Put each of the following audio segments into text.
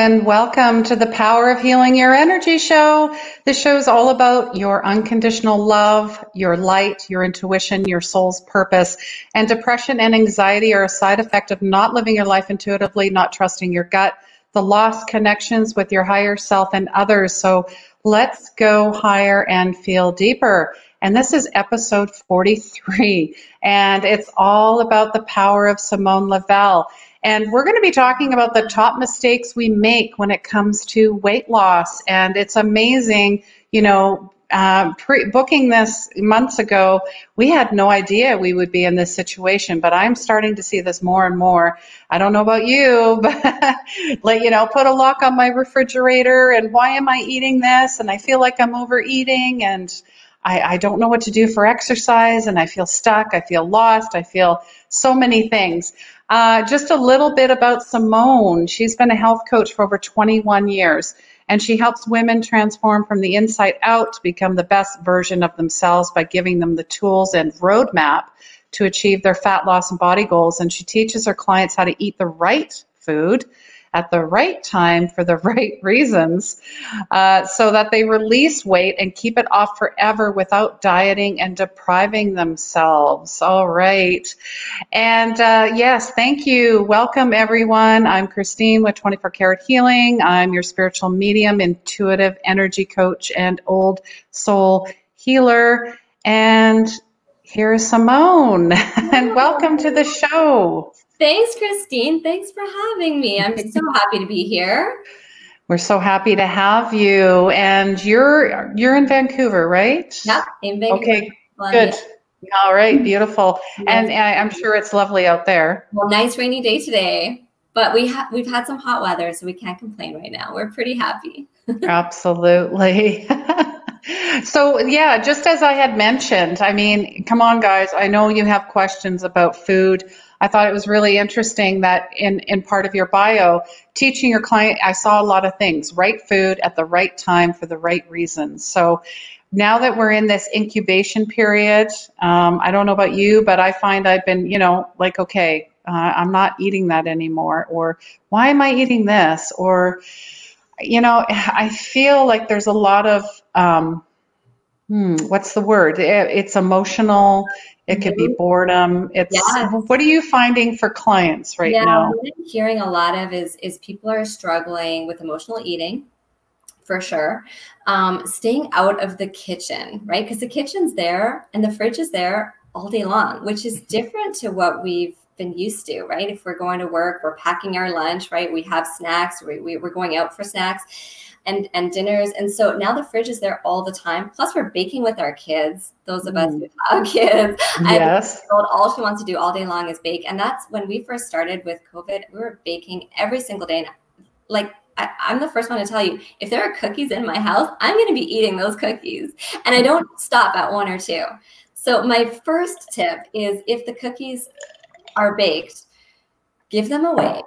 And welcome to the Power of Healing Your Energy show. This show is all about your unconditional love, your light, your intuition, your soul's purpose. And depression and anxiety are a side effect of not living your life intuitively, not trusting your gut, the lost connections with your higher self and others. So let's go higher and feel deeper. And this is episode 43, and it's all about the power of Simone Lovell. And we're going to be talking about the top mistakes we make when it comes to weight loss. And it's amazing, you know, uh, pre- booking this months ago, we had no idea we would be in this situation, but I'm starting to see this more and more. I don't know about you, but like, you know, put a lock on my refrigerator and why am I eating this? And I feel like I'm overeating and I, I don't know what to do for exercise and I feel stuck. I feel lost. I feel so many things. Uh, just a little bit about Simone. She's been a health coach for over 21 years, and she helps women transform from the inside out to become the best version of themselves by giving them the tools and roadmap to achieve their fat loss and body goals. And she teaches her clients how to eat the right food at the right time for the right reasons uh, so that they release weight and keep it off forever without dieting and depriving themselves. All right. And uh, yes, thank you. Welcome, everyone. I'm Christine with 24 Karat Healing. I'm your spiritual medium, intuitive energy coach, and old soul healer. And here's Simone. and welcome to the show. Thanks, Christine. Thanks for having me. I'm so happy to be here. We're so happy to have you. And you're you're in Vancouver, right? Yeah, in Vancouver. Okay, good. All right, mm-hmm. beautiful. Yes. And I, I'm sure it's lovely out there. Well, nice rainy day today, but we have we've had some hot weather, so we can't complain right now. We're pretty happy. Absolutely. so yeah, just as I had mentioned, I mean, come on, guys. I know you have questions about food. I thought it was really interesting that in, in part of your bio, teaching your client, I saw a lot of things, right food at the right time for the right reasons. So now that we're in this incubation period, um, I don't know about you, but I find I've been, you know, like, okay, uh, I'm not eating that anymore, or why am I eating this? Or, you know, I feel like there's a lot of, um, hmm, what's the word? It's emotional it could be mm-hmm. boredom. It's yes. what are you finding for clients right yeah, now? What I'm hearing a lot of is is people are struggling with emotional eating for sure. Um, staying out of the kitchen, right? Because the kitchen's there and the fridge is there all day long, which is different to what we've been used to, right? If we're going to work, we're packing our lunch, right? We have snacks, we, we, we're going out for snacks and and dinners. And so now the fridge is there all the time. Plus, we're baking with our kids. Those of us who mm. have kids, yes. Told all she wants to do all day long is bake. And that's when we first started with COVID. We were baking every single day. And like I, am the first one to tell you if there are cookies in my house, I'm going to be eating those cookies. And I don't stop at one or two. So, my first tip is if the cookies are baked, give them away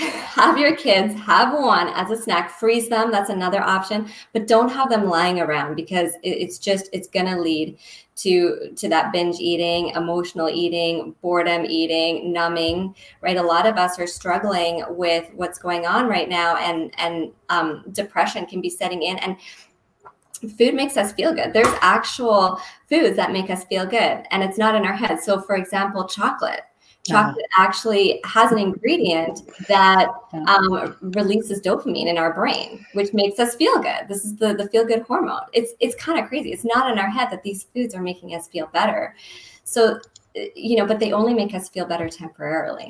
have your kids have one as a snack freeze them that's another option but don't have them lying around because it's just it's going to lead to to that binge eating emotional eating boredom eating numbing right? A lot of us are struggling with what's going on right now and and um, depression can be setting in and food makes us feel good. There's actual foods that make us feel good and it's not in our head. So for example chocolate chocolate yeah. actually has an ingredient that um, releases dopamine in our brain, which makes us feel good. This is the, the feel good hormone. It's, it's kind of crazy. It's not in our head that these foods are making us feel better. So, uh, you know, but they only make us feel better temporarily.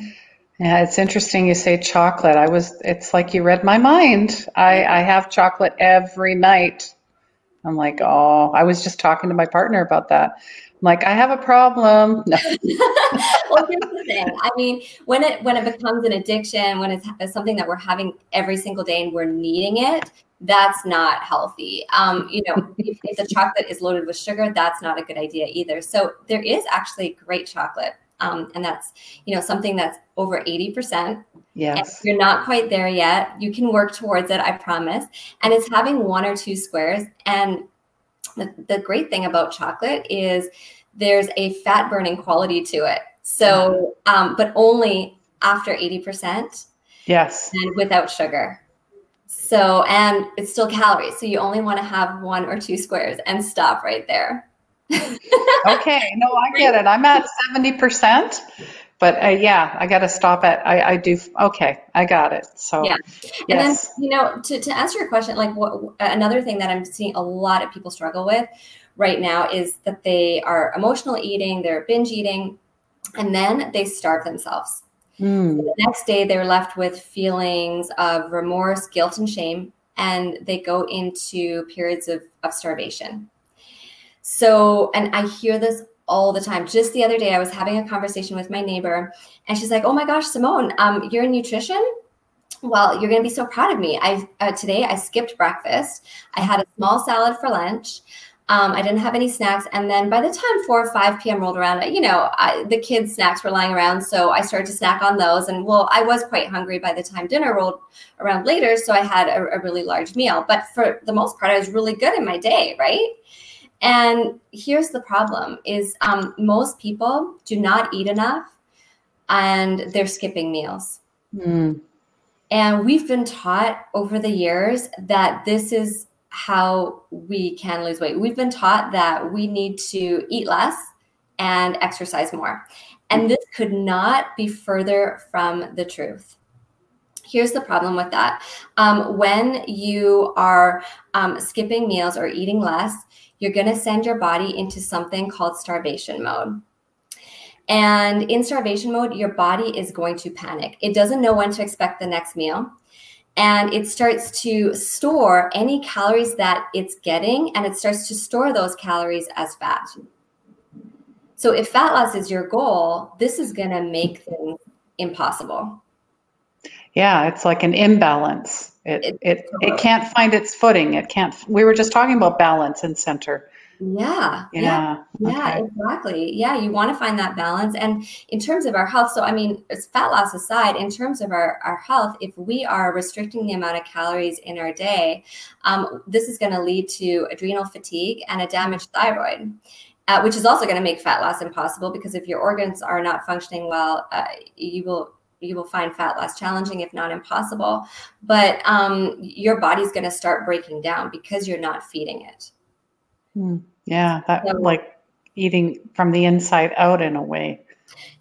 Yeah, it's interesting you say chocolate. I was, it's like you read my mind. I, I have chocolate every night. I'm like, oh, I was just talking to my partner about that like I have a problem. No. well, here's the thing. I mean, when it when it becomes an addiction, when it's something that we're having every single day and we're needing it, that's not healthy. Um, you know, if, if, the chocolate is loaded with sugar, that's not a good idea either. So there is actually great chocolate, um, and that's you know something that's over eighty percent. Yes, you're not quite there yet. You can work towards it, I promise. And it's having one or two squares and the, the great thing about chocolate is there's a fat burning quality to it. So, um, but only after 80%. Yes. And without sugar. So, and it's still calories. So you only want to have one or two squares and stop right there. Okay. No, I get it. I'm at 70%, but uh, yeah, I got to stop at, I, I do. Okay. I got it. So, yeah. And yes. then, you know, to, to answer your question, like what, another thing that I'm seeing a lot of people struggle with right now is that they are emotional eating, they're binge eating, and then they starve themselves. Mm. So the next day, they're left with feelings of remorse, guilt, and shame, and they go into periods of, of starvation. So, and I hear this all the time. Just the other day, I was having a conversation with my neighbor, and she's like, "Oh my gosh, Simone, um, you're in nutrition." Well, you're going to be so proud of me. I uh, today I skipped breakfast. I had a small salad for lunch. Um, I didn't have any snacks. And then by the time 4 or 5 p.m. rolled around, you know, I, the kids' snacks were lying around. So I started to snack on those. And well, I was quite hungry by the time dinner rolled around later. So I had a, a really large meal. But for the most part, I was really good in my day, right? And here's the problem is um, most people do not eat enough and they're skipping meals. Mm. And we've been taught over the years that this is how we can lose weight. We've been taught that we need to eat less and exercise more. And this could not be further from the truth. Here's the problem with that. Um, when you are um, skipping meals or eating less, you're going to send your body into something called starvation mode. And in starvation mode, your body is going to panic. It doesn't know when to expect the next meal and it starts to store any calories that it's getting and it starts to store those calories as fat. So if fat loss is your goal, this is going to make things impossible. Yeah, it's like an imbalance. It it, it, can't find its footing. It can't we were just talking about balance and center. Yeah. Yeah. Yeah, okay. exactly. Yeah, you want to find that balance. And in terms of our health, so I mean, fat loss aside, in terms of our, our health, if we are restricting the amount of calories in our day, um, this is going to lead to adrenal fatigue and a damaged thyroid. Uh, which is also going to make fat loss impossible because if your organs are not functioning well, uh, you will you will find fat loss challenging, if not impossible. But um, your body's going to start breaking down because you're not feeding it. Hmm. Yeah, that so, like eating from the inside out in a way.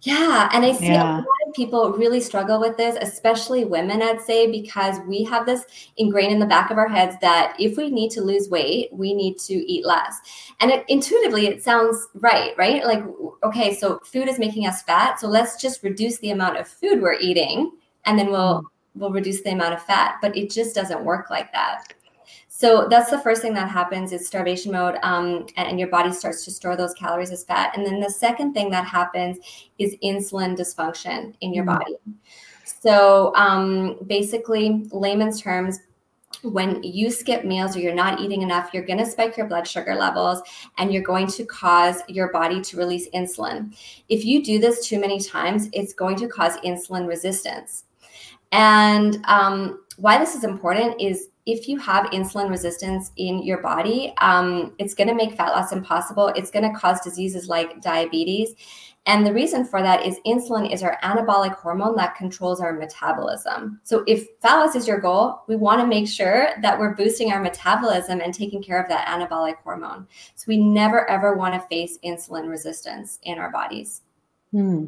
Yeah, and I see yeah. a lot people really struggle with this, especially women, I'd say, because we have this ingrained in the back of our heads that if we need to lose weight, we need to eat less. And it, intuitively, it sounds right, right? Like, okay, so food is making us fat, so let's just reduce the amount of food we're eating, and then we'll mm. we'll reduce the amount of fat. But it just doesn't work like that. So that's the first thing that happens is starvation mode, um, and your body starts to store those calories as fat. And then the second thing that happens is insulin dysfunction in your mm-hmm. body. So um, basically, layman's terms, when you skip meals or you're not eating enough, you're going to spike your blood sugar levels and you're going to cause your body to release insulin. If you do this too many times, it's going to cause insulin resistance. And um, why this is important is if you have insulin resistance in your body, um, it's going to make fat loss impossible. It's going to cause diseases like diabetes. And the reason for that is insulin is our anabolic hormone that controls our metabolism. So if fat loss is your goal, we want to make sure that we're boosting our metabolism and taking care of that anabolic hormone. So we never ever want to face insulin resistance in our bodies. Hmm.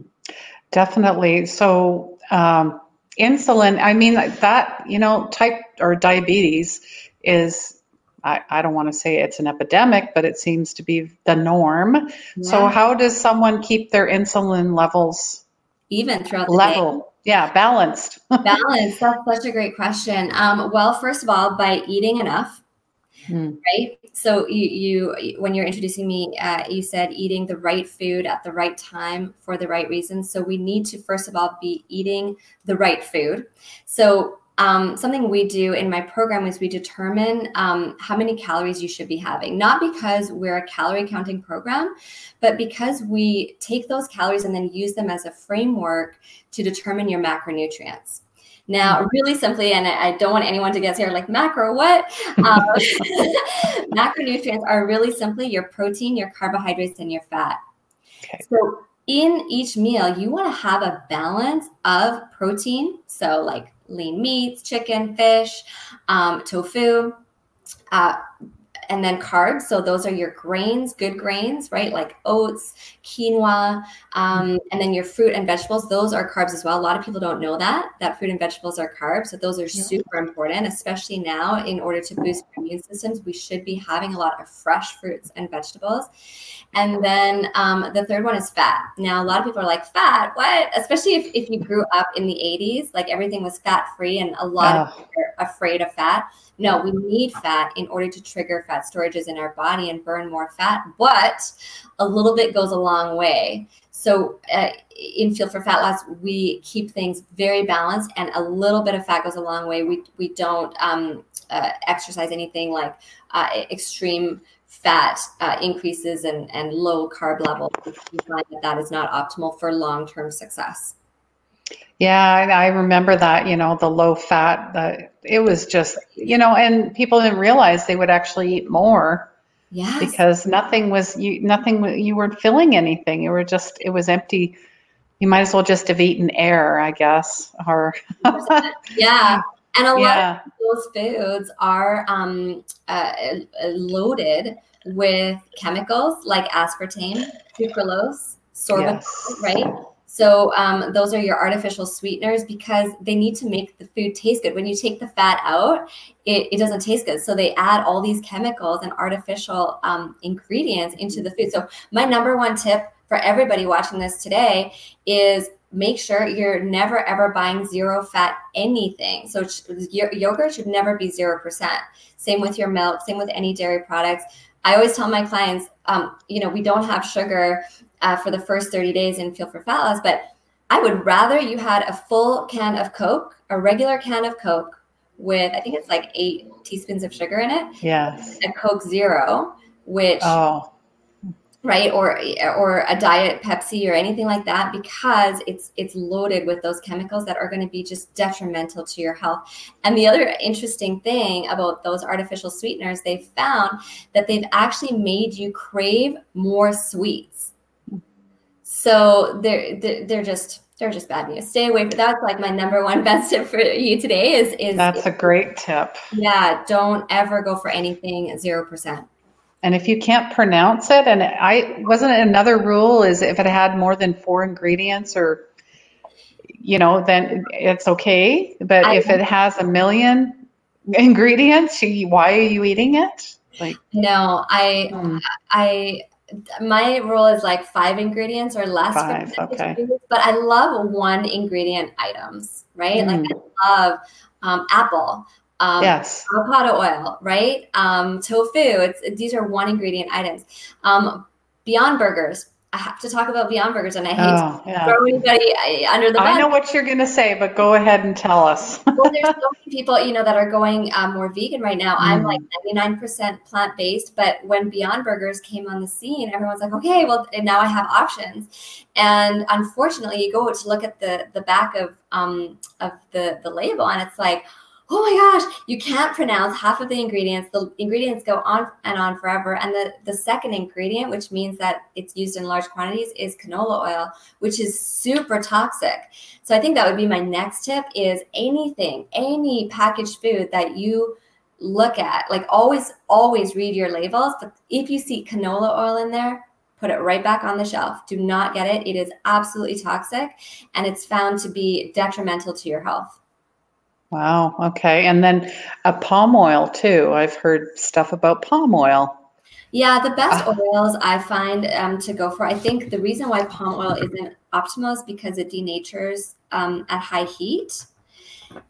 Definitely. So um, insulin, I mean, that, you know, type or diabetes is, I, I don't want to say it's an epidemic, but it seems to be the norm. Yeah. So, how does someone keep their insulin levels even throughout the level? Day? Yeah, balanced. balanced. That's such a great question. Um, well, first of all, by eating enough, Hmm. right so you, you when you're introducing me uh, you said eating the right food at the right time for the right reasons so we need to first of all be eating the right food so um, something we do in my program is we determine um, how many calories you should be having not because we're a calorie counting program but because we take those calories and then use them as a framework to determine your macronutrients now, mm-hmm. really simply, and I don't want anyone to get here like macro, what? Um, macronutrients are really simply your protein, your carbohydrates, and your fat. Okay. So, in each meal, you want to have a balance of protein, so like lean meats, chicken, fish, um, tofu. Uh, and then carbs. So those are your grains, good grains, right? Like oats, quinoa, um, and then your fruit and vegetables. Those are carbs as well. A lot of people don't know that that fruit and vegetables are carbs. So those are yeah. super important, especially now. In order to boost our immune systems, we should be having a lot of fresh fruits and vegetables. And then um, the third one is fat. Now, a lot of people are like, fat, what? Especially if, if you grew up in the 80s, like everything was fat free, and a lot oh. of people are afraid of fat. No, we need fat in order to trigger fat storages in our body and burn more fat, but a little bit goes a long way. So, uh, in Fuel for Fat Loss, we keep things very balanced, and a little bit of fat goes a long way. We we don't um, uh, exercise anything like uh, extreme fat uh, increases and, and low carb levels. We find that that is not optimal for long term success. Yeah, I remember that, you know, the low fat, the, it was just, you know, and people didn't realize they would actually eat more. Yeah. Because nothing was, you, nothing, you weren't filling anything. You were just, it was empty. You might as well just have eaten air, I guess, or. yeah. And a lot yeah. of those foods are um, uh, loaded with chemicals like aspartame, sucralose, sorbitol, yes. right? So um, those are your artificial sweeteners because they need to make the food taste good. When you take the fat out, it, it doesn't taste good. So they add all these chemicals and artificial um, ingredients into the food. So my number one tip for everybody watching this today is make sure you're never ever buying zero fat anything. So yogurt should never be 0%. Same with your milk, same with any dairy products. I always tell my clients, um, you know, we don't have sugar uh, for the first 30 days in Fuel for Fat Loss. But I would rather you had a full can of Coke, a regular can of Coke with, I think it's like eight teaspoons of sugar in it. Yes. A Coke Zero, which. Oh. Right, or or a diet Pepsi or anything like that, because it's it's loaded with those chemicals that are going to be just detrimental to your health. And the other interesting thing about those artificial sweeteners, they've found that they've actually made you crave more sweets so they're they're just they're just bad news. Stay away from that's like my number one best tip for you today is is That's a great tip. Yeah, don't ever go for anything 0%. And if you can't pronounce it and I wasn't another rule is if it had more than 4 ingredients or you know, then it's okay, but I, if it has a million ingredients, why are you eating it? Like No, I hmm. I my rule is like five ingredients or less. Five, okay. But I love one ingredient items, right? Mm. Like I love um, apple, um, yes. avocado oil, right? Um, tofu. It's these are one ingredient items. Um, Beyond Burgers, I have to talk about Beyond Burgers, and I hate oh, yeah. throw anybody uh, under the bus. I know what you're going to say, but go ahead and tell us. well, there's so many people, you know, that are going um, more vegan right now. Mm. I'm like 99% plant based, but when Beyond Burgers came on the scene, everyone's like, okay, well, now I have options. And unfortunately, you go to look at the the back of um, of the the label, and it's like oh my gosh, you can't pronounce half of the ingredients. The ingredients go on and on forever. And the, the second ingredient, which means that it's used in large quantities, is canola oil, which is super toxic. So I think that would be my next tip is anything, any packaged food that you look at, like always, always read your labels. But if you see canola oil in there, put it right back on the shelf. Do not get it. It is absolutely toxic and it's found to be detrimental to your health. Wow. Okay. And then a palm oil too. I've heard stuff about palm oil. Yeah, the best uh, oils I find um, to go for. I think the reason why palm oil isn't optimal is because it denatures um, at high heat.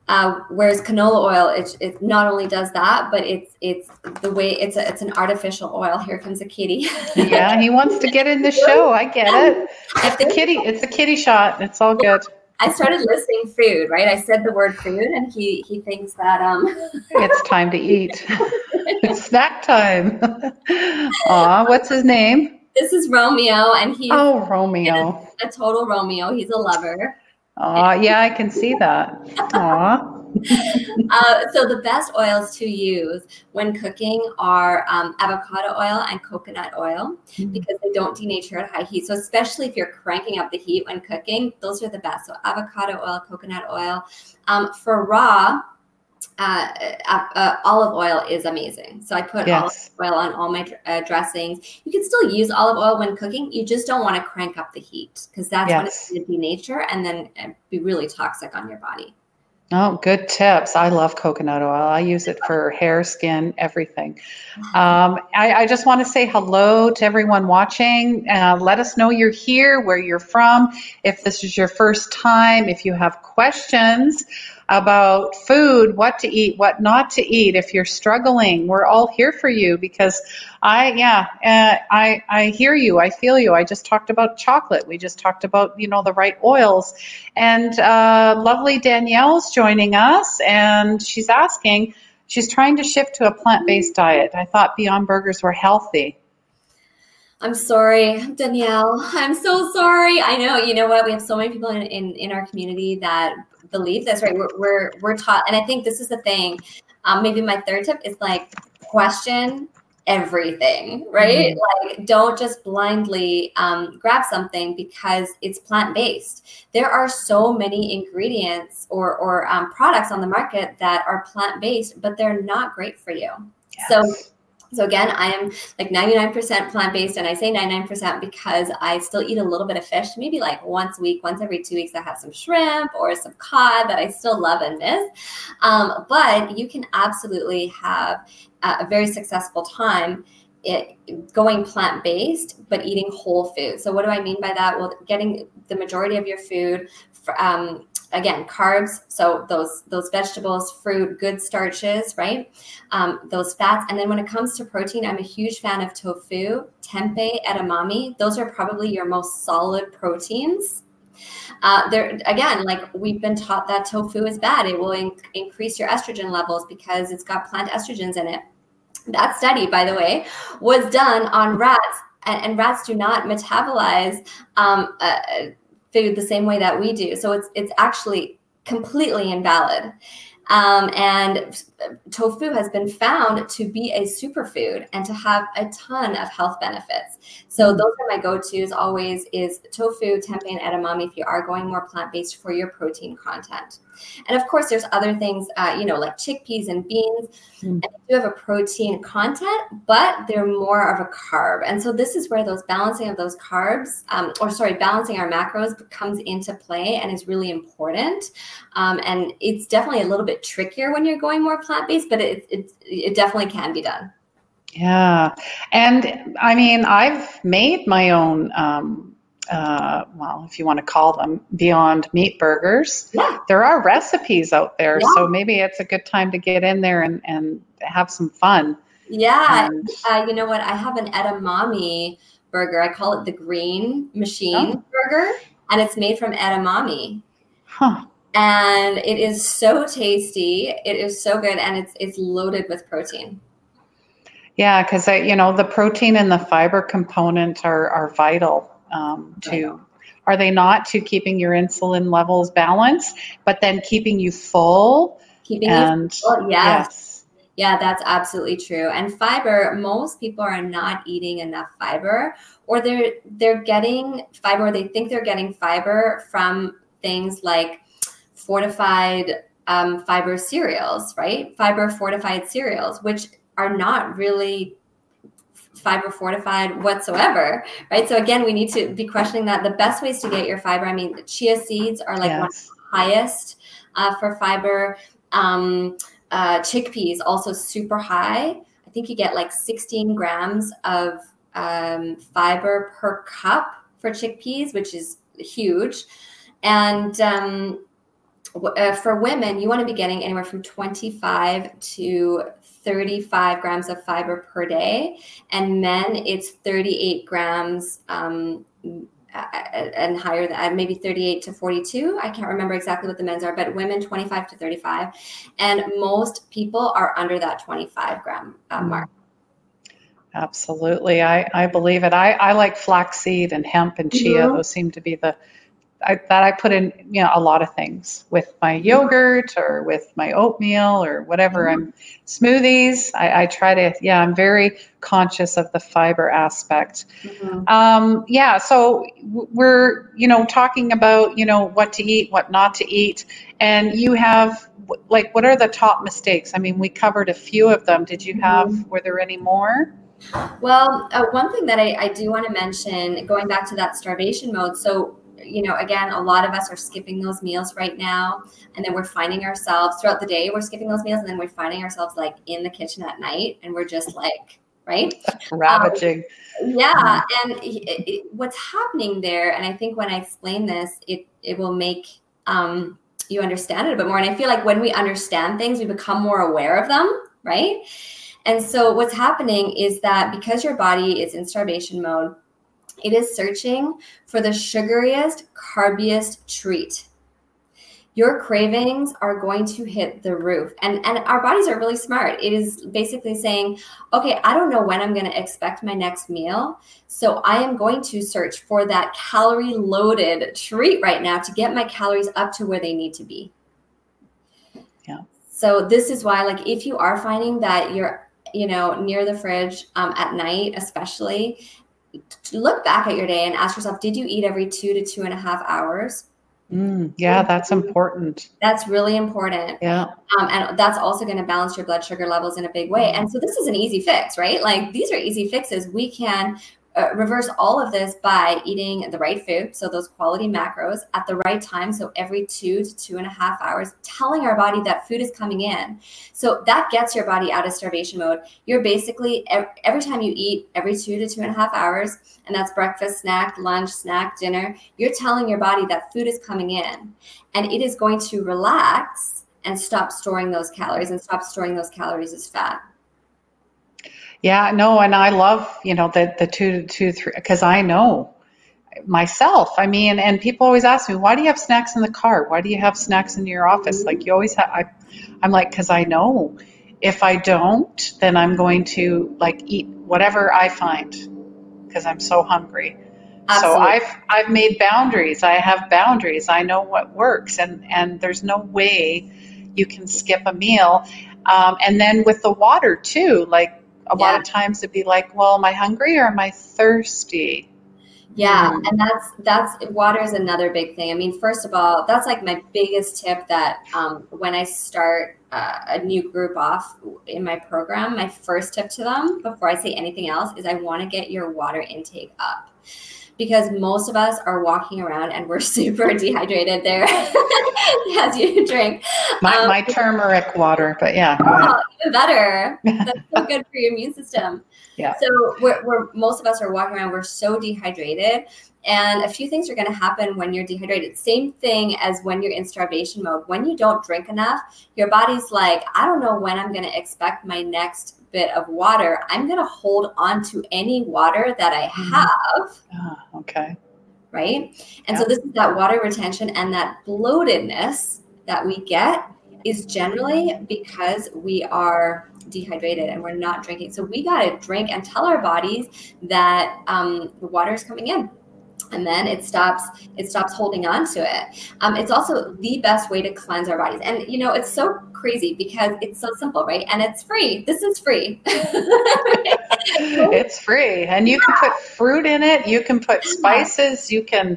Uh, whereas canola oil, it, it not only does that, but it's it's the way it's a, it's an artificial oil. Here comes a kitty. yeah, he wants to get in the show. I get it. It's the kitty. It's a kitty shot. It's all good. I started listing food, right? I said the word food, and he he thinks that um it's time to eat. it's snack time. Aw, what's his name? This is Romeo, and he oh Romeo, a, a total Romeo. He's a lover. Aw, yeah, I can see that. Aw. uh, so the best oils to use when cooking are um, avocado oil and coconut oil mm-hmm. because they don't denature at high heat. So especially if you're cranking up the heat when cooking, those are the best. So avocado oil, coconut oil. Um, for raw, uh, uh, uh, olive oil is amazing. So I put yes. olive oil on all my uh, dressings. You can still use olive oil when cooking. You just don't want to crank up the heat because that's yes. when it's going to denature and then uh, be really toxic on your body. Oh, good tips. I love coconut oil. I use it for hair, skin, everything. Um, I, I, just want to say hello to everyone watching. Uh, let us know you're here, where you're from. If this is your first time, if you have questions, about food, what to eat, what not to eat. If you're struggling, we're all here for you because I, yeah, uh, I, I hear you. I feel you. I just talked about chocolate. We just talked about, you know, the right oils. And uh, lovely Danielle's joining us and she's asking, she's trying to shift to a plant based diet. I thought Beyond Burgers were healthy. I'm sorry, Danielle. I'm so sorry. I know, you know what? We have so many people in, in, in our community that believe this, right? We're, we're, we're taught, and I think this is the thing. Um, maybe my third tip is like question everything, right? Mm-hmm. Like, don't just blindly um, grab something because it's plant based. There are so many ingredients or, or um, products on the market that are plant based, but they're not great for you. Yes. So, so again, I am like 99% plant-based and I say 99% because I still eat a little bit of fish, maybe like once a week, once every two weeks, I have some shrimp or some cod that I still love and miss. Um, but you can absolutely have a very successful time it, going plant based, but eating whole food. So, what do I mean by that? Well, getting the majority of your food um, again carbs so those those vegetables fruit good starches right? Um, those fats and then when it comes to protein i'm a huge fan of tofu tempeh edamame. Those are probably your most solid proteins. Uh, there again like we've been taught that tofu is bad. It will in- increase your estrogen levels because it's got plant estrogens in it. That study by the way was done on rats and, and rats do not metabolize um, uh, food the same way that we do. So it's it's actually completely invalid. Um, and tofu has been found to be a superfood and to have a ton of health benefits. So mm-hmm. those are my go-tos always is tofu, tempeh, and edamame if you are going more plant-based for your protein content. And of course, there's other things, uh, you know, like chickpeas and beans. Mm. And they do have a protein content, but they're more of a carb. And so this is where those balancing of those carbs, um, or sorry, balancing our macros comes into play and is really important. Um, and it's definitely a little bit trickier when you're going more plant-based, but it, it, it definitely can be done. Yeah. And I mean, I've made my own um, uh, well, if you want to call them beyond meat burgers. Yeah. There are recipes out there, yeah. so maybe it's a good time to get in there and, and have some fun. Yeah, and, uh, you know what? I have an edamame burger. I call it the green machine oh. burger, and it's made from edamame. Huh. And it is so tasty. It is so good, and it's it's loaded with protein. Yeah, because you know the protein and the fiber component are are vital um, to are they not to keeping your insulin levels balanced but then keeping you full keeping and, you full yes. yes yeah that's absolutely true and fiber most people are not eating enough fiber or they're they're getting fiber or they think they're getting fiber from things like fortified um, fiber cereals right fiber fortified cereals which are not really fiber fortified whatsoever, right? So again, we need to be questioning that. The best ways to get your fiber, I mean, chia seeds are like yes. one of the highest uh, for fiber. Um, uh, chickpeas also super high. I think you get like 16 grams of um, fiber per cup for chickpeas, which is huge. And um, uh, for women, you want to be getting anywhere from 25 to 35 grams of fiber per day, and men it's 38 grams um, and higher than uh, maybe 38 to 42. I can't remember exactly what the men's are, but women 25 to 35, and most people are under that 25 gram uh, mm. mark. Absolutely, I, I believe it. I, I like flaxseed and hemp and chia; mm-hmm. those seem to be the I, that I put in, you know, a lot of things with my yogurt or with my oatmeal or whatever. Mm-hmm. I'm smoothies. I, I, try to, yeah, I'm very conscious of the fiber aspect. Mm-hmm. Um, yeah, so we're, you know, talking about, you know, what to eat, what not to eat, and you have like what are the top mistakes? I mean, we covered a few of them. Did you have? Mm-hmm. Were there any more? Well, uh, one thing that I, I do want to mention, going back to that starvation mode. So, you know, again, a lot of us are skipping those meals right now. And then we're finding ourselves throughout the day, we're skipping those meals. And then we're finding ourselves like in the kitchen at night and we're just like, right? Ravaging. Um, yeah. And it, it, what's happening there, and I think when I explain this, it, it will make um, you understand it a bit more. And I feel like when we understand things, we become more aware of them, right? And so what's happening is that because your body is in starvation mode, it is searching for the sugariest, carbiest treat. Your cravings are going to hit the roof. And, and our bodies are really smart. It is basically saying, okay, I don't know when I'm going to expect my next meal. So I am going to search for that calorie loaded treat right now to get my calories up to where they need to be. Yeah. So this is why, like, if you are finding that you're you know, near the fridge um, at night, especially, look back at your day and ask yourself, did you eat every two to two and a half hours? Mm, yeah, that's important. That's really important. Yeah. Um, and that's also going to balance your blood sugar levels in a big way. And so this is an easy fix, right? Like these are easy fixes. We can uh, reverse all of this by eating the right food, so those quality macros at the right time, so every two to two and a half hours, telling our body that food is coming in. So that gets your body out of starvation mode. You're basically every time you eat, every two to two and a half hours, and that's breakfast, snack, lunch, snack, dinner, you're telling your body that food is coming in, and it is going to relax and stop storing those calories and stop storing those calories as fat. Yeah, no, and I love, you know, the the two two three because I know myself. I mean, and people always ask me, why do you have snacks in the car? Why do you have snacks in your office? Like you always have. I, I'm like, because I know if I don't, then I'm going to like eat whatever I find because I'm so hungry. Absolutely. So I've I've made boundaries. I have boundaries. I know what works, and and there's no way you can skip a meal. Um, and then with the water too, like a yeah. lot of times it'd be like, well, am I hungry or am I thirsty? Yeah, mm. and that's that's water is another big thing. I mean, first of all, that's like my biggest tip that um, when I start uh, a new group off in my program, my first tip to them before I say anything else is I want to get your water intake up because most of us are walking around and we're super dehydrated there as you drink. My, um, my turmeric water, but yeah. Oh, even better. That's so good for your immune system. Yeah. So we're, we're most of us are walking around, we're so dehydrated. And a few things are going to happen when you're dehydrated. Same thing as when you're in starvation mode. When you don't drink enough, your body's like, I don't know when I'm going to expect my next bit of water, I'm going to hold on to any water that I mm-hmm. have. Oh, okay. Right. And yeah. so this is that water retention and that bloatedness that we get is generally because we are dehydrated and we're not drinking. So we got to drink and tell our bodies that um, the water is coming in and then it stops it stops holding on to it um, it's also the best way to cleanse our bodies and you know it's so crazy because it's so simple right? And it's free. This is free. It's free. And you can put fruit in it. You can put spices. You can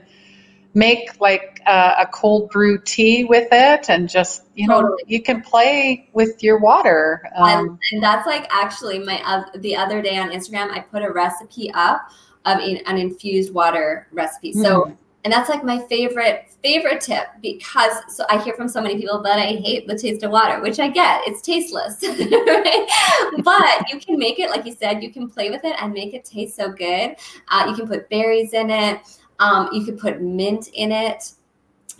make like uh, a cold brew tea with it and just you know totally. you can play with your water. Um, and that's like actually my uh, the other day on instagram i put a recipe up of an infused water recipe. So, mm. And that's like my favorite favorite tip because so I hear from so many people that I hate the taste of water, which I get. It's tasteless, but you can make it like you said. You can play with it and make it taste so good. Uh, you can put berries in it. Um, you could put mint in it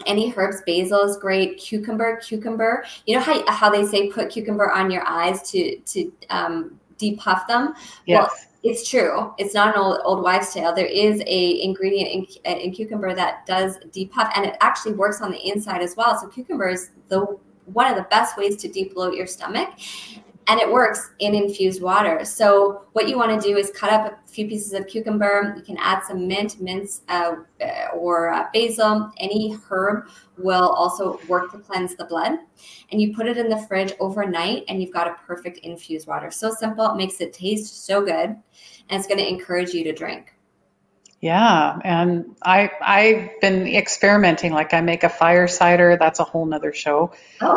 any herbs basil is great cucumber cucumber you know how, how they say put cucumber on your eyes to to um, depuff them yes. well it's true. It's not an old, old wives' tale. There is a ingredient in, in cucumber that does depuff, and it actually works on the inside as well. So cucumber is the one of the best ways to debloat your stomach. And it works in infused water. So what you want to do is cut up a few pieces of cucumber. You can add some mint, mince, uh, or uh, basil. Any herb will also work to cleanse the blood. And you put it in the fridge overnight, and you've got a perfect infused water. So simple, it makes it taste so good, and it's going to encourage you to drink. Yeah, and I I've been experimenting. Like I make a fire cider, that's a whole nother show. Oh.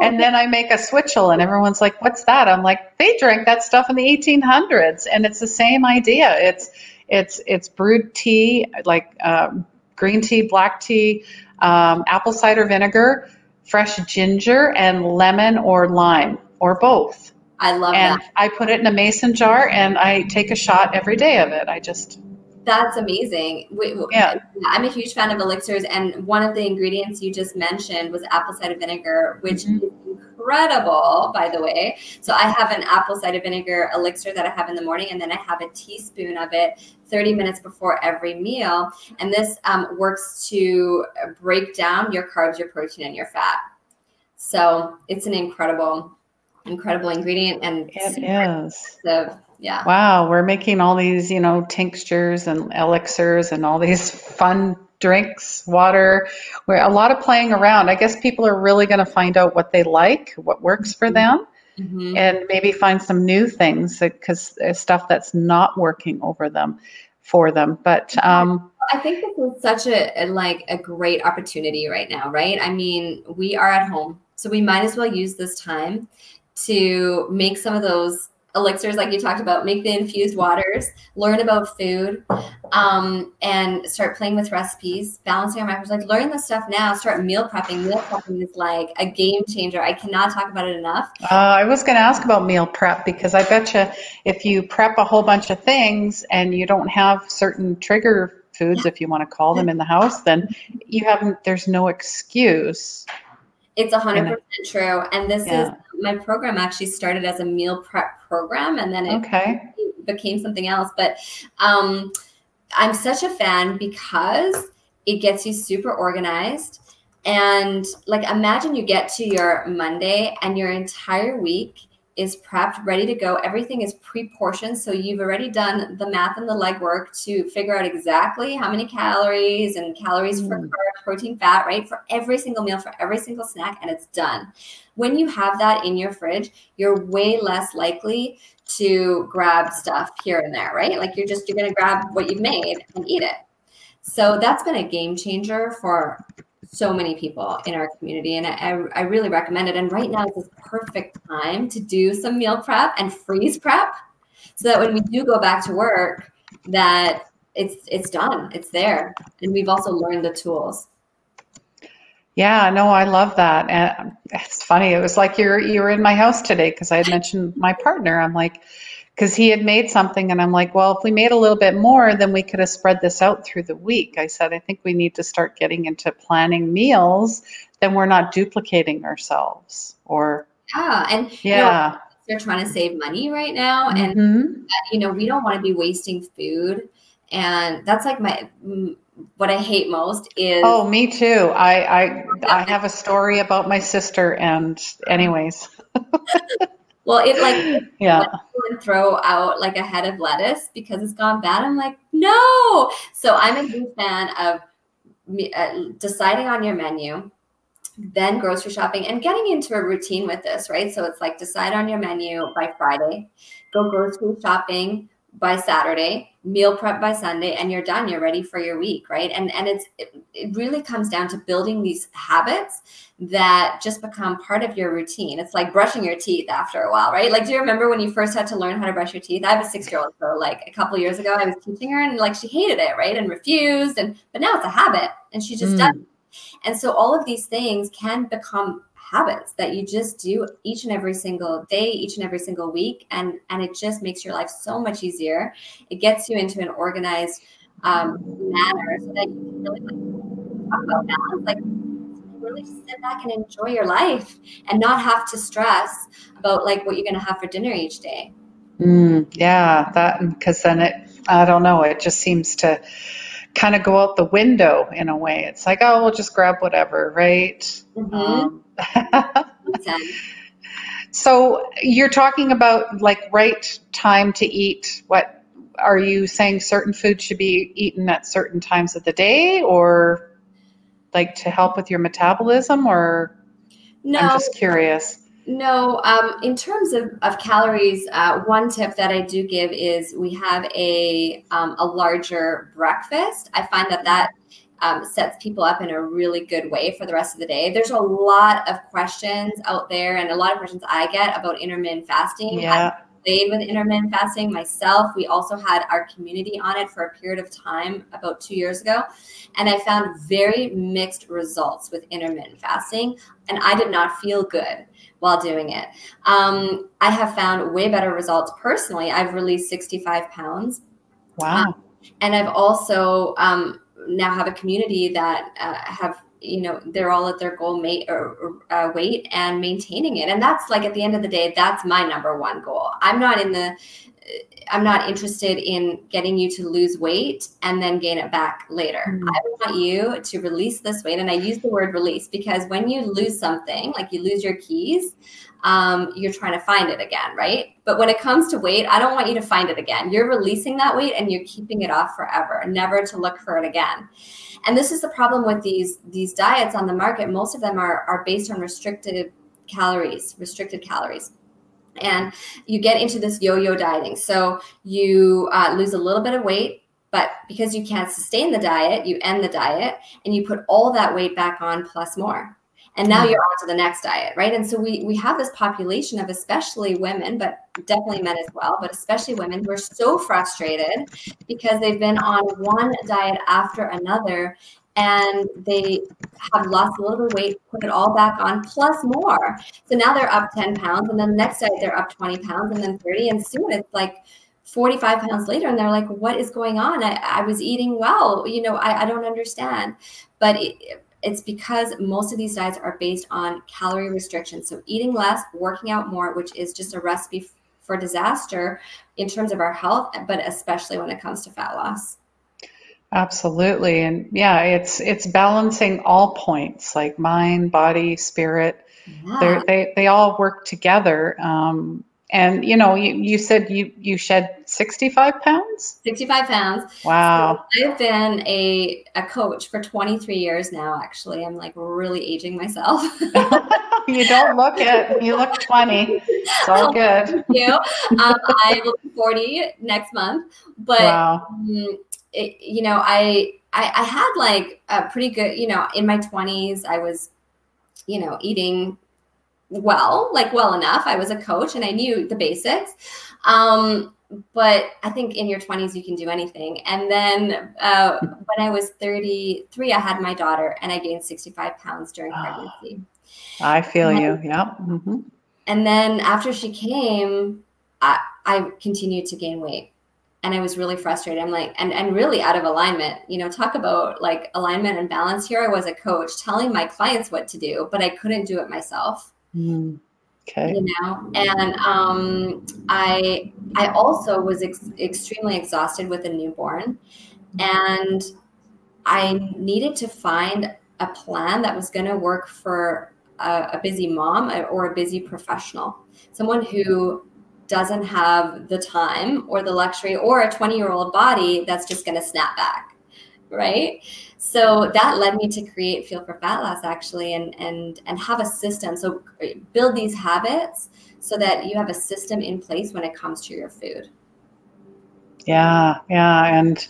and then I make a switchel, and everyone's like, "What's that?" I'm like, "They drank that stuff in the 1800s," and it's the same idea. It's it's it's brewed tea, like um, green tea, black tea, um, apple cider vinegar, fresh ginger, and lemon or lime or both. I love and that. I put it in a mason jar and I take a shot every day of it. I just that's amazing. We, yeah. I'm a huge fan of elixirs, and one of the ingredients you just mentioned was apple cider vinegar, which mm-hmm. is incredible, by the way. So I have an apple cider vinegar elixir that I have in the morning, and then I have a teaspoon of it 30 minutes before every meal. And this um, works to break down your carbs, your protein, and your fat. So it's an incredible, incredible ingredient, and it is yeah. Wow, we're making all these, you know, tinctures and elixirs and all these fun drinks, water. We're a lot of playing around. I guess people are really going to find out what they like, what works for them, mm-hmm. and maybe find some new things because stuff that's not working over them for them. But um, I think this is such a, a like a great opportunity right now, right? I mean, we are at home, so we might as well use this time to make some of those elixirs like you talked about make the infused waters learn about food um, and start playing with recipes balancing our macros like learn the stuff now start meal prepping. Meal prepping is like a game changer. I cannot talk about it enough. Uh, i was going to ask about meal prep because i bet you if you prep a whole bunch of things and you don't have certain trigger foods if you want to call them in the house then you haven't there's no excuse it's 100% true. And this yeah. is my program actually started as a meal prep program and then it okay. became something else. But um, I'm such a fan because it gets you super organized. And like, imagine you get to your Monday and your entire week is prepped, ready to go. Everything is pre-portioned, so you've already done the math and the legwork to figure out exactly how many calories and calories mm. for carbs, protein, fat, right? For every single meal, for every single snack, and it's done. When you have that in your fridge, you're way less likely to grab stuff here and there, right? Like you're just you're gonna grab what you've made and eat it. So that's been a game changer for so many people in our community and I, I really recommend it. And right now is the perfect time to do some meal prep and freeze prep so that when we do go back to work that it's it's done. It's there. And we've also learned the tools. Yeah no i love that. And it's funny it was like you're you were in my house today because i had mentioned my partner. I'm like because he had made something and i'm like well if we made a little bit more then we could have spread this out through the week. I said i think we need to start getting into planning meals then we're not duplicating ourselves or yeah and yeah you know, they're trying to save money right now and mm-hmm. you know we don't want to be wasting food. And that's like my what i hate most is oh me too. I i i have a story about my sister and anyways Well, it like yeah. throw out like a head of lettuce because it's gone bad. I'm like, no. So I'm a big fan of me, uh, deciding on your menu, then grocery shopping and getting into a routine with this, right? So it's like decide on your menu by Friday, go grocery shopping by Saturday, meal prep by Sunday, and you're done. You're ready for your week, right? And and it's it, it, really comes down to building these habits that just become part of your routine. It's like brushing your teeth after a while, right? Like, do you remember when you first had to learn how to brush your teeth? I have a six year old, so like a couple years ago, I was teaching her, and like she hated it, right, and refused, and but now it's a habit, and she just mm. does. And so all of these things can become habits that you just do each and every single day each and every single week and and it just makes your life so much easier it gets you into an organized um, manner so that you can really like, talk about balance like really sit back and enjoy your life and not have to stress about like what you're going to have for dinner each day mm, yeah that because then it i don't know it just seems to kind of go out the window in a way. It's like, oh, we'll just grab whatever, right? Mm-hmm. Um, So you're talking about like right time to eat. What are you saying? Certain foods should be eaten at certain times of the day, or like to help with your metabolism, or no, I'm just curious. No, um, in terms of, of calories, uh, one tip that I do give is we have a um, a larger breakfast. I find that that um, sets people up in a really good way for the rest of the day. There's a lot of questions out there, and a lot of questions I get about intermittent fasting. Yeah. I played with intermittent fasting myself. We also had our community on it for a period of time about two years ago, and I found very mixed results with intermittent fasting, and I did not feel good while doing it. Um, I have found way better results personally. I've released 65 pounds. Wow. Um, and I've also um, now have a community that uh, have you know they're all at their goal mate or uh, weight and maintaining it. And that's like at the end of the day that's my number one goal. I'm not in the i'm not interested in getting you to lose weight and then gain it back later mm-hmm. i want you to release this weight and i use the word release because when you lose something like you lose your keys um, you're trying to find it again, right? But when it comes to weight, I don't want you to find it again. You're releasing that weight and you're keeping it off forever, never to look for it again. And this is the problem with these these diets on the market. Most of them are are based on restricted calories, restricted calories. And you get into this yo-yo dieting. So you uh, lose a little bit of weight, but because you can't sustain the diet, you end the diet and you put all that weight back on plus more. And now you're on to the next diet right? And so we we have this population of especially women but definitely men as well but especially women who are so frustrated because they've been on one diet after another and they have lost a little bit of weight put it all back on plus more so now they're up 10 pounds and then the next diet they're up 20 pounds and then 30 and soon it's like 45 pounds later and they're like what is going on i, I was eating well you know i, I don't understand but it, it's because most of these diets are based on calorie restriction. So eating less, working out more, which is just a recipe for disaster in terms of our health, but especially when it comes to fat loss. Absolutely. And yeah, it's it's balancing all points like mind, body, spirit. Yeah. They they all work together. Um, and you know, you, you said you you shed 65 pounds? 65 pounds. Wow. So I've been a, a coach for 23 years now, actually. I'm like really aging myself. you don't look it. You look 20. It's all good. Thank you. Um, I will be 40 next month. But wow. um, it, you know, I, I I had like a pretty good, you know, in my 20s, I was, you know, eating well, like well enough. I was a coach and I knew the basics. Um, but I think in your 20s you can do anything. And then uh, when I was 33, I had my daughter and I gained 65 pounds during ah. pregnancy. I feel and, you. Yeah. Mm-hmm. And then after she came, I, I continued to gain weight and I was really frustrated. I'm like, and, and really out of alignment, you know, talk about like alignment and balance. Here I was a coach telling my clients what to do, but I couldn't do it myself. Mm. Okay. You know, and um, I I also was ex- extremely exhausted with a newborn, and I needed to find a plan that was going to work for a, a busy mom or a busy professional, someone who doesn't have the time or the luxury or a 20 year old body that's just going to snap back right so that led me to create Fuel for Fat Loss actually, and and and have a system. So uh, build these habits so that you have a system in place when it comes to your food. Yeah, yeah, and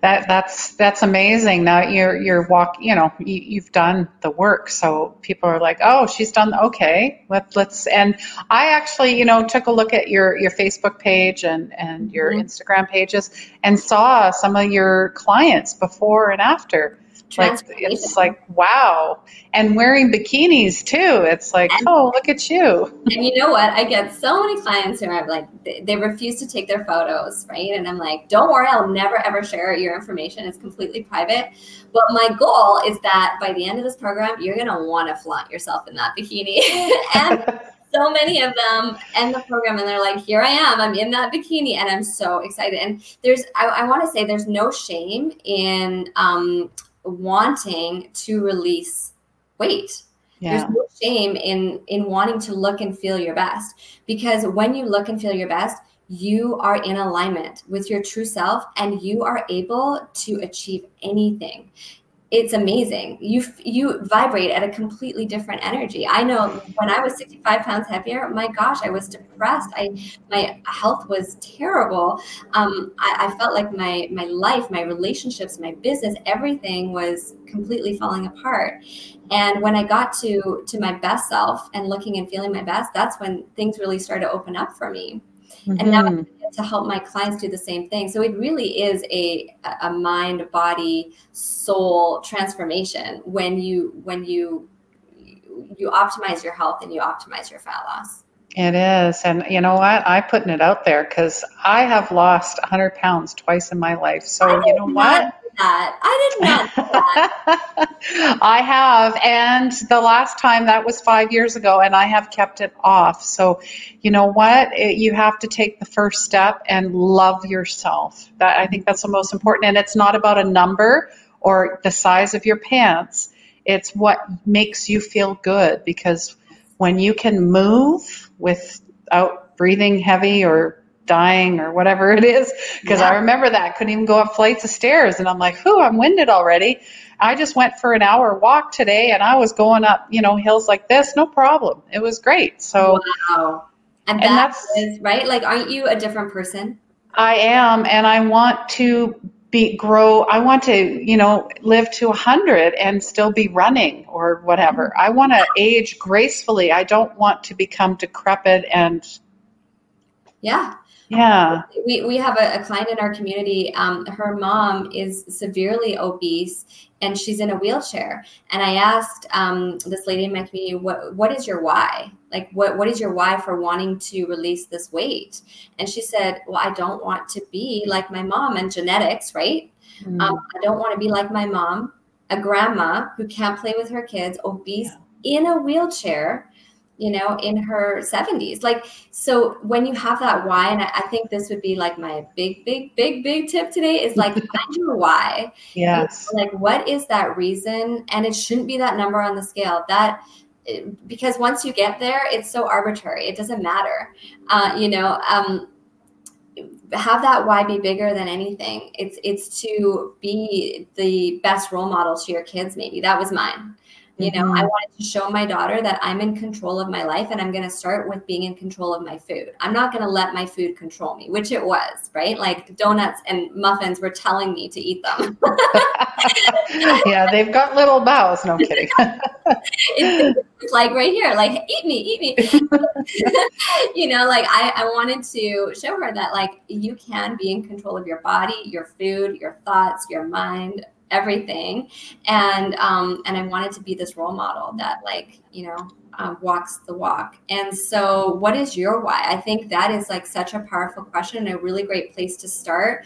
that that's that's amazing. Now you're you're walk, you know, you, have done the work, so people are like, oh, she's done okay. Let let's and I actually, you know, took a look at your your Facebook page and and your mm-hmm. Instagram pages and saw some of your clients before and after like it's like wow. And wearing bikinis too. It's like and, oh look at you. And you know what? I get so many clients who are like they, they refuse to take their photos right? And i'm like don't worry. I'll never ever share your information. It's completely private. But my goal is that by the end of this program you're going to want to flaunt yourself in that bikini. And so many of them end the program and they're like, here I am, I'm in that bikini, and I'm so excited. And there's, I, I want to say, there's no shame in um, wanting to release weight. Yeah. There's no shame in in wanting to look and feel your best because when you look and feel your best, you are in alignment with your true self and you are able to achieve anything it's amazing. You you vibrate at a completely different energy. I know when i was 65 pounds heavier my gosh i was depressed. I my health was terrible. Um, I, I felt like my my life my relationships my business everything was completely falling apart. And when i got to to my best self and looking and feeling my best that's when things really started to open up for me Mm-hmm. And now mm-hmm. to help my clients do the same thing. So it really is a a mind, body, soul transformation when you when you you optimize your health and you optimize your fat loss. It is. And you know what? I'm putting it out there because I have lost 100 pounds twice in my life. So, you know what? That. I did not that. I have. And the last time that was five years ago, and I have kept it off. So, you know what? It, you have to take the first step and love yourself. That I think that's the most important. And it's not about a number or the size of your pants. It's what makes you feel good because when you can move without breathing heavy or dying or whatever it is. Because yeah. I remember that. Couldn't even go up flights of stairs. And I'm like, whew, I'm winded already. I just went for an hour walk today and I was going up, you know, hills like this, no problem. It was great. So, wow. And, and that that's is, right. Like, aren't you a different person? I am. And I want to be grow i want to you know live to a 100 and still be running or whatever mm-hmm. i want to age gracefully i don't want to become decrepit and yeah yeah. We, we have a, a client in our community. Um, her mom is severely obese and she's in a wheelchair. And I asked um, this lady in my community, what, what is your why? Like, what, what is your why for wanting to release this weight? And she said, Well, I don't want to be like my mom and genetics, right? Mm. Um, I don't want to be like my mom, a grandma who can't play with her kids, obese yeah. in a wheelchair you know, in her 70s. Like, so when you have that why, and I, think this would be like my big, big, big, big tip today is like find your why. Yes. Like, what is that reason? And it shouldn't be that number on the scale. That because once you get there, it's so arbitrary. It doesn't matter. Uh, you know, um, have that why be bigger than anything. It's it's to be the best role model to your kids. Maybe that was mine you know, mm-hmm. I wanted to show my daughter that I'm in control of my life and I'm going to start with being in control of my food. I'm not going to let my food control me, which it was, right? Like donuts and muffins were telling me to eat them. yeah, they've got little mouths. No kidding. it's like right here, like eat me, eat me. you know, like I, I wanted to show her that like you can be in control of your body, your food, your thoughts, your mind, everything. And um and i wanted to be this role model that like you know um, walks the walk. And so what is your why? I think that is like such a powerful question and a really great place to start.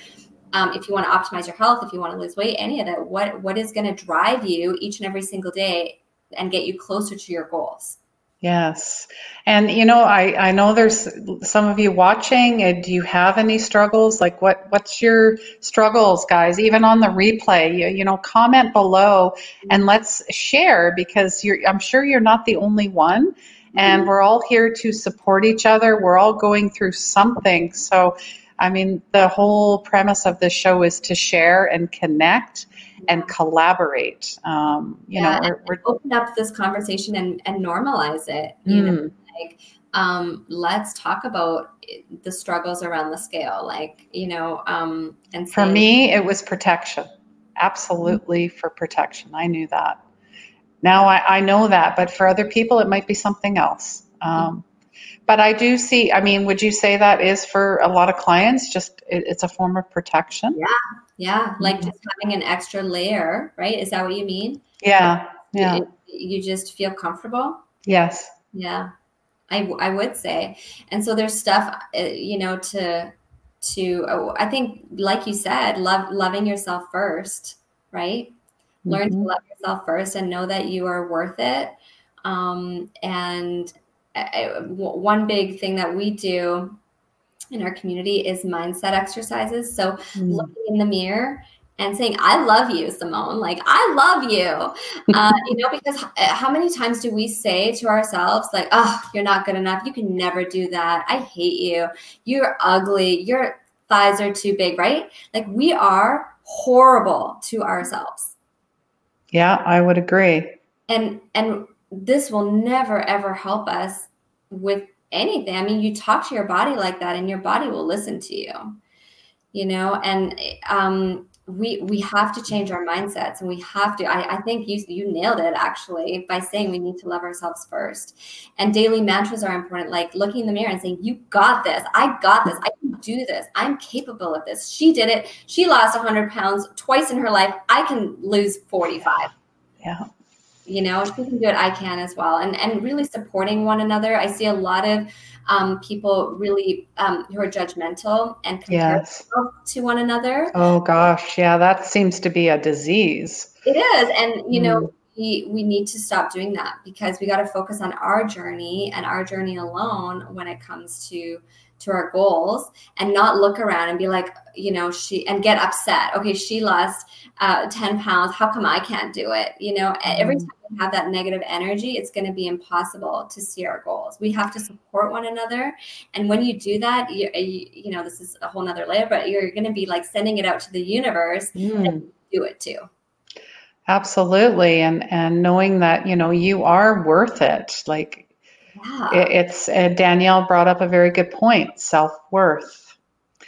Um, if you want to optimize your health if you want to lose weight any of that what what is going to drive you each and every single day and get you closer to your goals Yes. And you know, I, I know there's some of you watching. And do you have any struggles? Like what what's your struggles, guys? Even on the replay, you, you know, comment below and let's share because you're I'm sure you're not the only one. And mm-hmm. we're all here to support each other. We're all going through something. So I mean, the whole premise of this show is to share and connect and collaborate. Um, you yeah, know, we're, we're, open up this conversation and, and normalize it. You mm. know, like um, let's talk about the struggles around the scale. Like you know, um, and say, for me, it was protection. Absolutely mm-hmm. for protection. I knew that. Now I, I, know that, but for other people, it might be something else. Um, but I do see, I mean, would you say that is for a lot of clients, just it, it's a form of protection? Yeah. Yeah. Like mm-hmm. just having an extra layer, right? Is that what you mean? Yeah. Yeah. You, you just feel comfortable? Yes. Yeah. I, I would say. And so there's stuff, uh, you know, to, to, oh, I think, like you said, love, loving yourself first, right? Learn mm-hmm. to love yourself first and know that you are worth it. Um, and one big thing that we do in our community is mindset exercises. So mm. looking in the mirror and saying, I love you, Simone. Like, I love you. Uh, you know, because uh, how many times do we say to ourselves, like, oh, you're not good enough. You can never do that. I hate you. You're ugly. Your thighs are too big, right? Like, we are horrible to ourselves. Yeah, I would agree. And, and, this will never ever help us with anything. I mean, you talk to your body like that and your body will listen to you. You know, and um we we have to change our mindsets and we have to I, I think you you nailed it actually by saying we need to love ourselves first. And daily mantras are important like looking in the mirror and saying you got this. I got this. I can do this. I'm capable of this. She did it. She lost 100 pounds twice in her life. I can lose 45 yeah you know if you can do it i can as well. And and really supporting one another. I see a lot of um, people really um, who are judgmental and compare yes. to one another. Oh gosh. Yeah that seems to be a disease. It is. And you know mm. We we need to stop doing that because we got to focus on our journey and our journey alone when it comes to to our goals and not look around and be like, you know, she and get upset. Okay, she lost uh, 10 pounds. How come I can't do it? You know, every mm-hmm. time we have that negative energy, it's going to be impossible to see our goals. We have to support one another. And when you do that, you, you, you know, this is a whole nother layer, but you're going to be like sending it out to the universe mm. and do it too. Absolutely. And, and knowing that, you know, you are worth it. Like, yeah. it's uh, Danielle brought up a very good point self worth.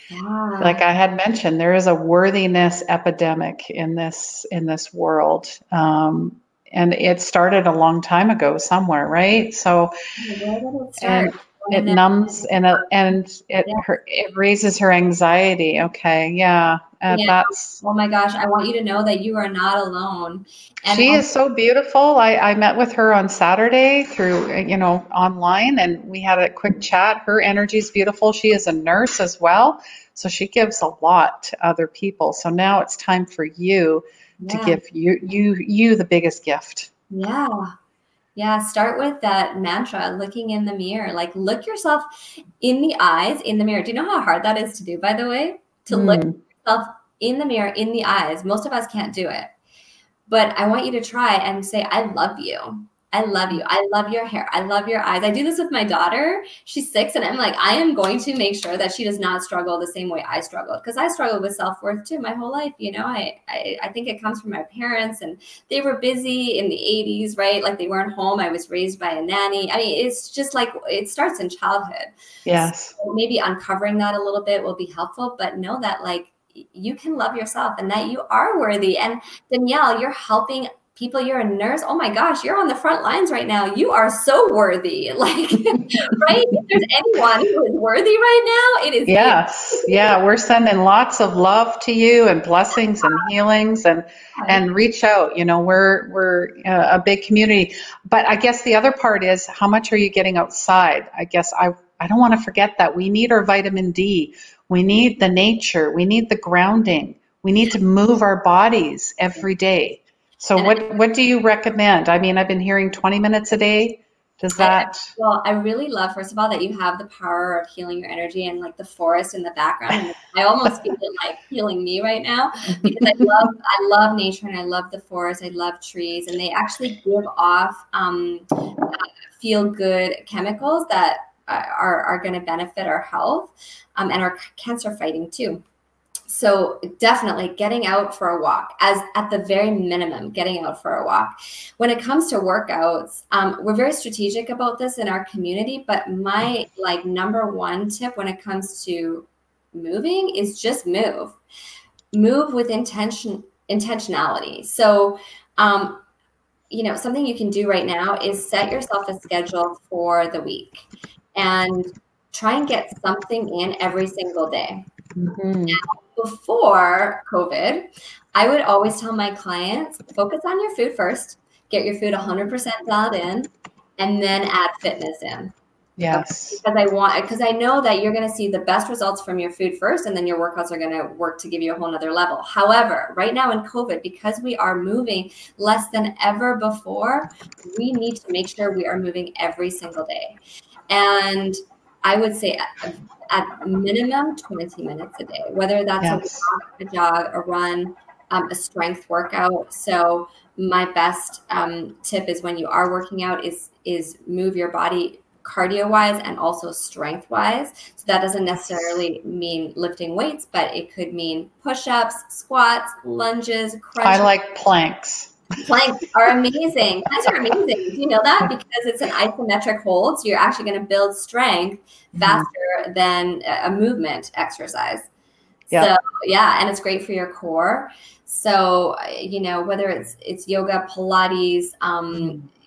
Yeah. Like I had mentioned, there is a worthiness epidemic in this in this world, um, and it started a long time ago somewhere, right? So, and it numbs and it, and it yeah. her, it raises her anxiety. Okay, yeah, uh, yeah. that's. Oh my gosh, I want you to know that you are not alone. And she also- is so beautiful. I I met with her on Saturday through you know online, and we had a quick chat. Her energy is beautiful. She is a nurse as well, so she gives a lot to other people. So now it's time for you yeah. to give you you you the biggest gift. Yeah. Yeah, start with that mantra, looking in the mirror. Like look yourself in the eyes in the mirror. Do you know how hard that is to do, by the way? To mm. look yourself in the mirror, in the eyes. Most of us can't do it. But I want you to try and say, I love you. I love you. I love your hair. I love your eyes. I do this with my daughter. She's six, and I'm like, I am going to make sure that she does not struggle the same way I struggled because I struggled with self worth too my whole life. You know, I, I I think it comes from my parents, and they were busy in the 80s, right? Like they weren't home. I was raised by a nanny. I mean, it's just like it starts in childhood. Yes. So maybe uncovering that a little bit will be helpful, but know that like you can love yourself and that you are worthy. And Danielle, you're helping people you're a nurse? Oh my gosh you're on the front lines right now. You are so worthy. Like right? If there's anyone who is worthy right now it is yes. You. yeah we're sending lots of love to you and blessings and healings and and reach out. You know we're we're uh, a big community. But i guess the other part is how much are you getting outside? I guess i i don't want to forget that we need our vitamin d. We need the nature. We need the grounding. We need to move our bodies every day so and what I, what do you recommend? I mean, I've been hearing 20 minutes a day. Does that? I, well, I really love first of all that you have the power of healing your energy and like the forest in the background. I almost feel it like healing me right now because I love I love nature and I love the forest. I love trees and they actually give off um, uh, feel good chemicals that are are going to benefit our health um, and our cancer fighting too so definitely getting out for a walk as at the very minimum getting out for a walk. When it comes to workouts um, we're very strategic about this in our community but my like number one tip when it comes to moving is just move. Move with intention intentionality. So um, you know something you can do right now is set yourself a schedule for the week and try and get something in every single day mm-hmm. now, before COVID, I would always tell my clients focus on your food first, get your food 100% dialed in, and then add fitness in. Yes. Because I want, because I know that you're going to see the best results from your food first, and then your workouts are going to work to give you a whole nother level. However, right now in COVID, because we are moving less than ever before, we need to make sure we are moving every single day. And I would say at minimum 20 minutes a day, whether that's yes. a walk, a jog, a run, um, a strength workout. So my best um, tip is when you are working out is is move your body cardio wise and also strength wise. So that doesn't necessarily mean lifting weights, but it could mean push ups, squats, lunges, crunches. I like planks. Planks are amazing. Planks are amazing. Do you know that? Because it's an isometric hold. So you're actually going to build strength mm-hmm. faster mm-hmm. than a movement exercise. Yeah. So yeah, and it's great for your core. So you know whether it's it's yoga, Pilates, um,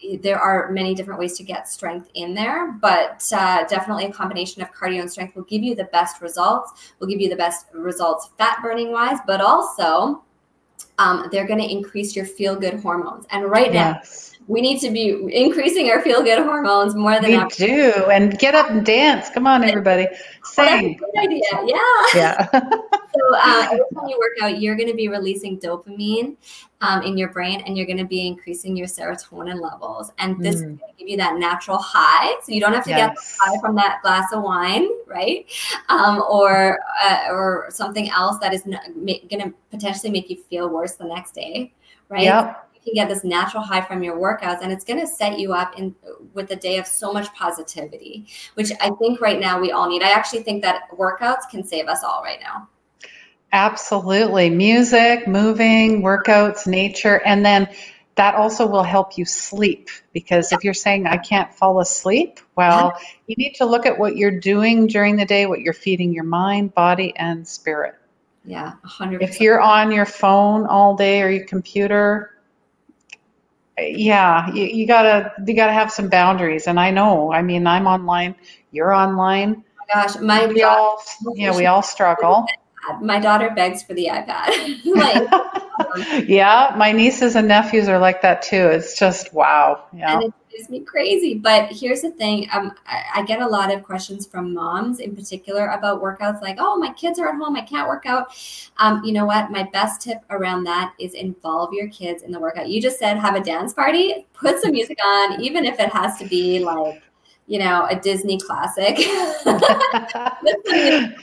mm-hmm. there are many different ways to get strength in there, but uh, definitely a combination of cardio and strength will give you the best results. Will give you the best results fat burning wise, but also um, they're going to increase your feel good hormones. And right yes. We need to be increasing our feel good hormones more than we ever. do. And get up and dance. Come on, everybody. Sing. Oh, good idea. Yeah. Yeah. so uh, every time you work out, you're going to be releasing dopamine um, in your brain, and you're going to be increasing your serotonin levels. And this mm. is going to give you that natural high, so you don't have to yes. get high from that glass of wine, right? Um, or uh, or something else that is going to potentially make you feel worse the next day, right? Yep can get this natural high from your workouts and it's going to set you up in with a day of so much positivity which i think right now we all need. I actually think that workouts can save us all right now. Absolutely. Music moving workouts nature and then that also will help you sleep because if you're saying i can't fall asleep well you need to look at what you're doing during the day what you're feeding your mind body and spirit. Yeah 100 if you're on your phone all day or your computer yeah you, you, gotta you gotta have some boundaries and i know i mean i'm online you're online. Oh my gosh my we all yeah we all struggle. My daughter begs for the ipad. Like, yeah my nieces and nephews are like that too it's just wow yeah drives me crazy. But here's the thing: um, I, I, get a lot of questions from moms, in particular, about workouts. Like, "Oh, my kids are at home; I can't work out." Um, you know what? My best tip around that is involve your kids in the workout. You just said have a dance party. Put some music on, even if it has to be like you know, a Disney classic.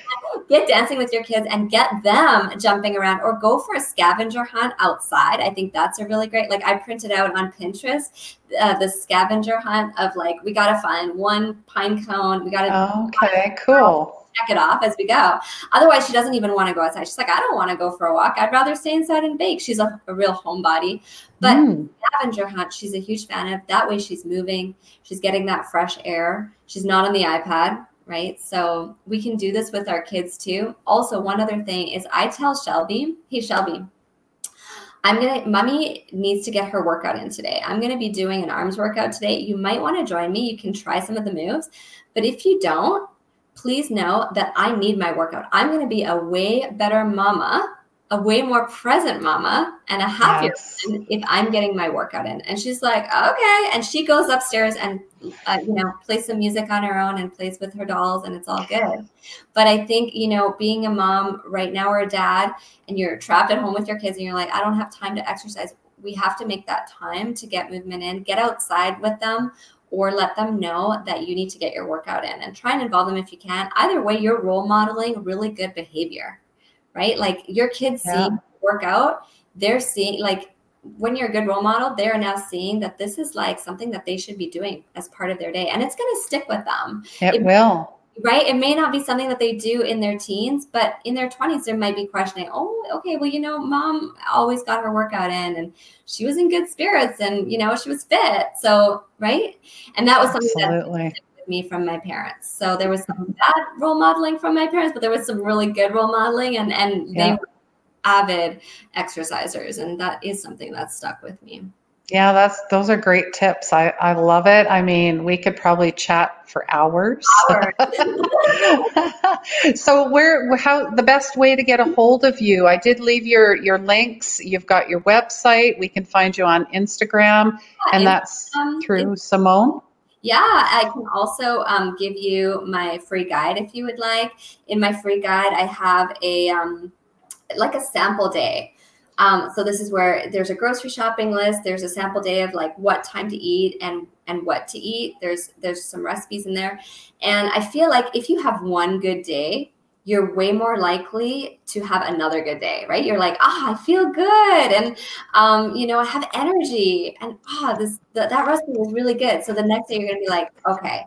get dancing with your kids and get them jumping around or go for a scavenger hunt outside. I think that's a really great, like I printed out on Pinterest uh, the scavenger hunt of like, we got to find one pine cone. We got to. Okay, cool check it off as we go. Otherwise, she doesn't even want to go outside. She's like, I don't want to go for a walk. I'd rather stay inside and bake. She's a, a real homebody. But mm. scavenger hunt, she's a huge fan of. That way, she's moving. She's getting that fresh air. She's not on the iPad, right? So we can do this with our kids too. Also, one other thing is I tell Shelby, hey, Shelby, I'm gonna, mommy needs to get her workout in today. I'm gonna be doing an arms workout today. You might want to join me. You can try some of the moves. But if you don't, please know that I need my workout. I'm going to be a way better mama, a way more present mama, and a happier yes. if I'm getting my workout in. And she's like, okay. And she goes upstairs and, uh, you know, plays some music on her own and plays with her dolls, and it's all good. But I think, you know, being a mom right now or a dad, and you're trapped at home with your kids, and you're like, I don't have time to exercise. We have to make that time to get movement in, get outside with them, or let them know that you need to get your workout in and try and involve them if you can. Either way, you're role modeling really good behavior, right? Like your kids yeah. see workout, they're seeing like when you're a good role model, they're now seeing that this is like something that they should be doing as part of their day. And it's going to stick with them. It, it will right? It may not be something that they do in their teens, but in their 20s, there might be questioning, oh, okay, well, you know, mom always got her workout in and she was in good spirits and, you know, she was fit. So, right. And that was something Absolutely. that with me from my parents. So there was some bad role modeling from my parents, but there was some really good role modeling and, and yeah. they were avid exercisers. And that is something that stuck with me. Yeah, that's those are great tips. I, I love it. I mean, we could probably chat for hours. hours. so where how the best way to get a hold of you? I did leave your your links. You've got your website. We can find you on Instagram, yeah, and that's through Simone. Yeah, I can also um, give you my free guide if you would like. In my free guide, I have a um, like a sample day um, so this is where there's a grocery shopping list. There's a sample day of like what time to eat and and what to eat. There's there's some recipes in there, and I feel like if you have one good day, you're way more likely to have another good day, right? You're like, ah, oh, I feel good, and um, you know, I have energy, and ah, oh, this th- that recipe was really good. So the next day, you're gonna be like, okay,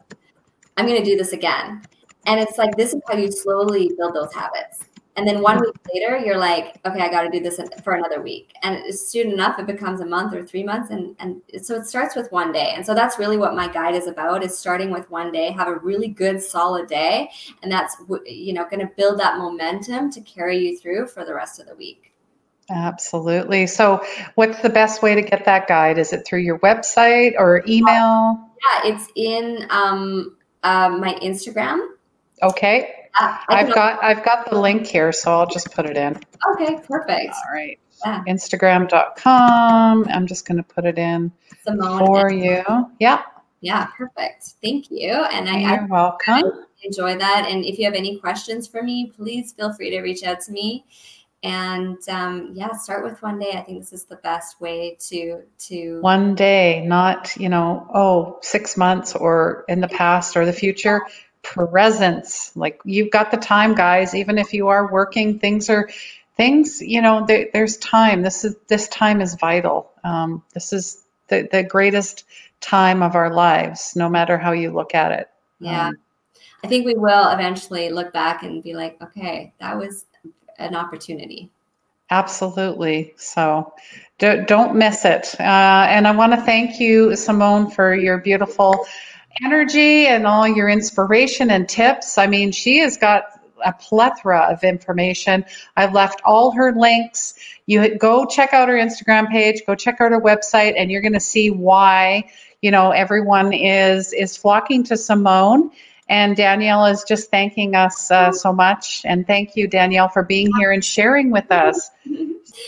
I'm gonna do this again, and it's like this is how you slowly build those habits. And then one week later, you're like, okay, I got to do this for another week. And soon enough, it becomes a month or three months. And, and so it starts with one day. And so that's really what my guide is about is starting with one day, have a really good, solid day. And that's, you know, going to build that momentum to carry you through for the rest of the week. Absolutely. So, what's the best way to get that guide? Is it through your website or email? Yeah, it's in um, uh, my Instagram. Okay. Uh, I've got I've got the link here, so I'll just put it in. Okay, perfect. All right. Yeah. Instagram.com. I'm just going to put it in Simone for you. Yeah. Yeah, perfect. Thank you. And I, You're I, welcome. enjoy that. And if you have any questions for me, please feel free to reach out to me. And um, yeah, start with one day. I think this is the best way to to one day, not you know, oh, six months or in the past or the future presence. Like you've got the time, guys. Even if you are working, things are things. You know, there, there's time. This is this time is vital. Um, this is the the greatest time of our lives, no matter how you look at it. Yeah. Um, I think we will eventually look back and be like, okay, that was an opportunity. Absolutely. So don't don't miss it. Uh, and I want to thank you, Simone, for your beautiful energy and all your inspiration and tips. I mean, she has got a plethora of information. I've left all her links. You go check out her Instagram page, go check out her website, and you're going to see why you know everyone is is flocking to Simone. And Danielle is just thanking us uh, so much. And thank you, Danielle, for being here and sharing with us.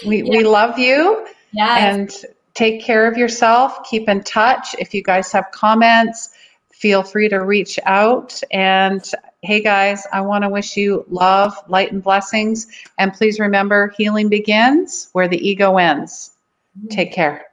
We, yeah. we love you. Yes. And take care of yourself. Keep in touch. If you guys have comments, feel free to reach out. And hey, guys, I want to wish you love, light, and blessings. And please remember healing begins where the ego ends. Take care.